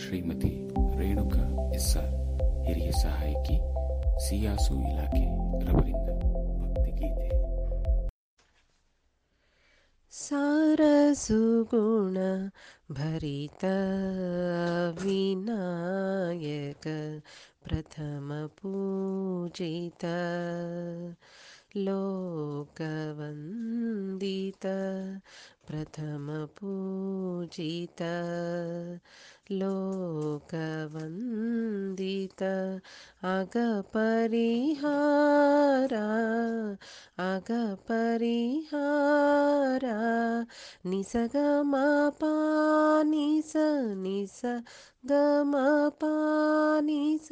Shrimati Renuka S R ಹಿರಿಯ ಸಹಾಯಕಿ ಸಿಯಾಸು ಇಲಾಖೆ ರವರಿಂದ ಭಕ್ತಿಗೀತೆ ಸಾರಸುಗುಣ ಭರಿತ ವಿನಾಯಕ ಪ್ರಥಮ ಪೂಜಿತ ಲೋಕವನ್ प्रथम पूजित लोकवन्दित अगपरिहारा अगपरिहारा निसगमपा निस निस गमपा निस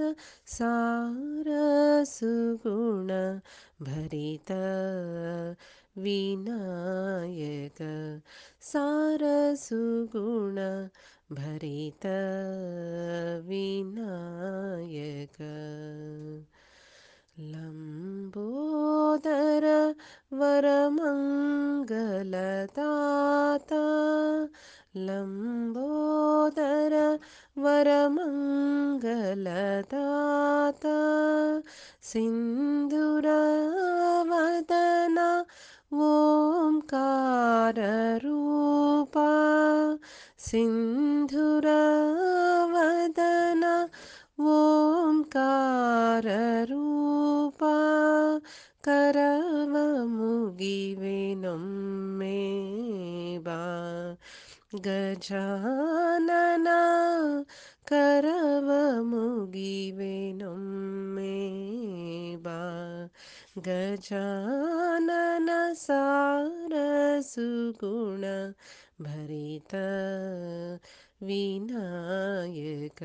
सारसुगुण भरित विनायक। सारसुगुण भरित विनायक। लम्बोदर वरमङ्गलदाता लम्बोदर वरमङ्गलदाता सिन्दुरवदना ॐकाररूपा सिन्धुरावदना ॐकाररूपा करवमुगीवेनं मेबा गजानना करव मे गजानन सारसुगुण भरित विनायक।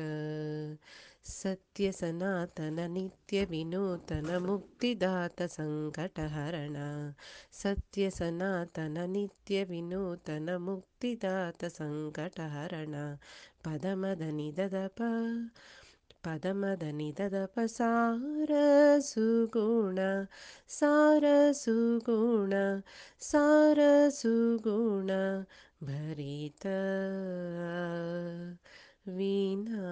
सत्यसनातननित्यविनूतनमुक्तिदातसङ्कटहरण सत्यसनातननित्यविनूतनमुक्तिदातसङ्कटहरण पदमदनि ददप ಪದಮದ ನಿಧದ ಪಸಾರ ಸುಗುಣ ಸಾರ ಸುಗುಣ ಸಾರ ಸುಗುಣ ಭರಿತ ವೀಣಾ